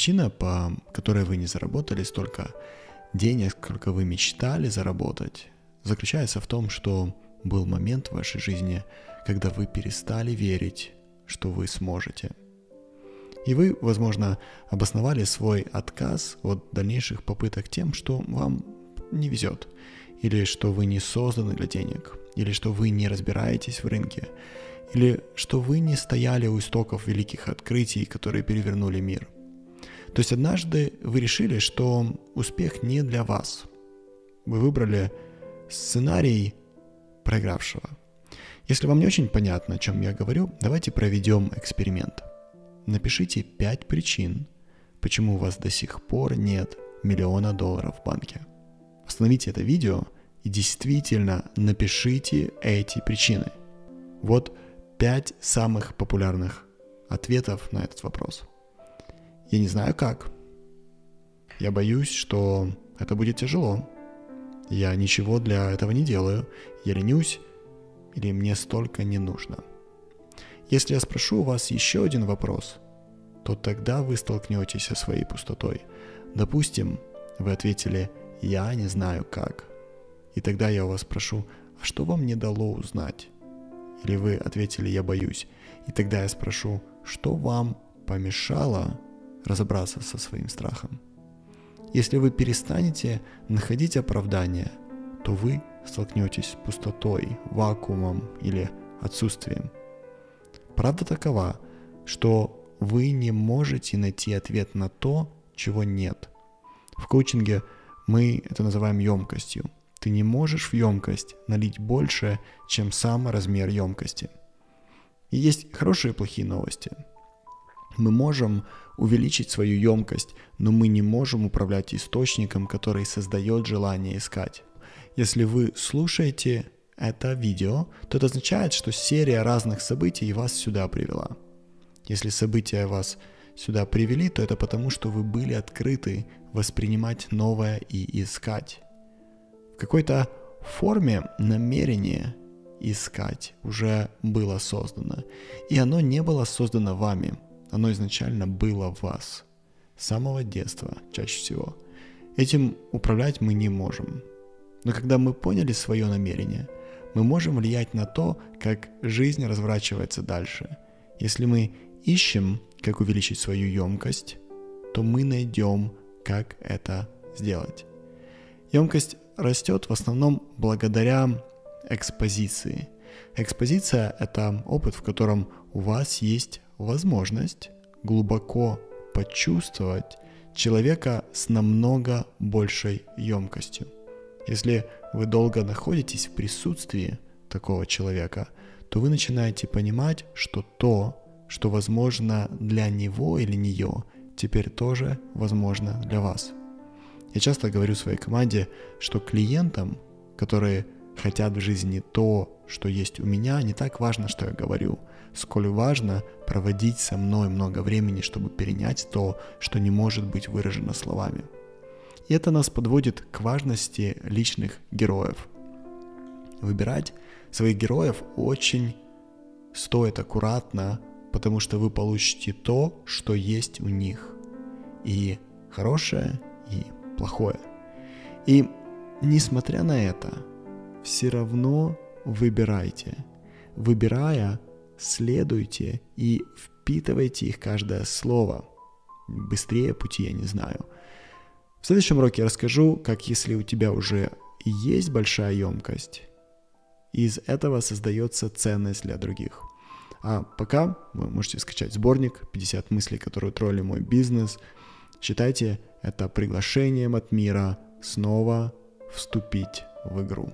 Причина, по которой вы не заработали столько денег, сколько вы мечтали заработать, заключается в том, что был момент в вашей жизни, когда вы перестали верить, что вы сможете. И вы, возможно, обосновали свой отказ от дальнейших попыток тем, что вам не везет, или что вы не созданы для денег, или что вы не разбираетесь в рынке, или что вы не стояли у истоков великих открытий, которые перевернули мир. То есть однажды вы решили, что успех не для вас. Вы выбрали сценарий проигравшего. Если вам не очень понятно, о чем я говорю, давайте проведем эксперимент. Напишите 5 причин, почему у вас до сих пор нет миллиона долларов в банке. Остановите это видео и действительно напишите эти причины. Вот 5 самых популярных ответов на этот вопрос. Я не знаю как. Я боюсь, что это будет тяжело. Я ничего для этого не делаю. Я ленюсь или мне столько не нужно. Если я спрошу у вас еще один вопрос, то тогда вы столкнетесь со своей пустотой. Допустим, вы ответили «я не знаю как». И тогда я у вас спрошу «а что вам не дало узнать?» Или вы ответили «я боюсь». И тогда я спрошу «что вам помешало разобраться со своим страхом?» Если вы перестанете находить оправдания, то вы столкнетесь с пустотой, вакуумом или отсутствием. Правда такова, что вы не можете найти ответ на то, чего нет. В коучинге мы это называем емкостью. Ты не можешь в емкость налить больше, чем сам размер емкости. И есть хорошие и плохие новости. Мы можем увеличить свою емкость, но мы не можем управлять источником, который создает желание искать. Если вы слушаете это видео, то это означает, что серия разных событий вас сюда привела. Если события вас сюда привели, то это потому, что вы были открыты воспринимать новое и искать. В какой-то форме намерение искать уже было создано. И оно не было создано вами, оно изначально было в вас. С самого детства, чаще всего. Этим управлять мы не можем. Но когда мы поняли свое намерение, мы можем влиять на то, как жизнь разворачивается дальше. Если мы ищем, как увеличить свою емкость, то мы найдем, как это сделать. Емкость растет в основном благодаря экспозиции. Экспозиция – это опыт, в котором у вас есть возможность глубоко почувствовать человека с намного большей емкостью. Если вы долго находитесь в присутствии такого человека, то вы начинаете понимать, что то, что возможно для него или нее, теперь тоже возможно для вас. Я часто говорю своей команде, что клиентам, которые хотят в жизни то, что есть у меня, не так важно, что я говорю, сколь важно проводить со мной много времени, чтобы перенять то, что не может быть выражено словами. И это нас подводит к важности личных героев. Выбирать своих героев очень стоит аккуратно, потому что вы получите то, что есть у них. И хорошее, и плохое. И несмотря на это, все равно выбирайте. Выбирая, следуйте и впитывайте их каждое слово. Быстрее пути я не знаю. В следующем уроке я расскажу, как если у тебя уже есть большая емкость, из этого создается ценность для других. А пока вы можете скачать сборник «50 мыслей, которые утроили мой бизнес». Считайте это приглашением от мира снова вступить в игру.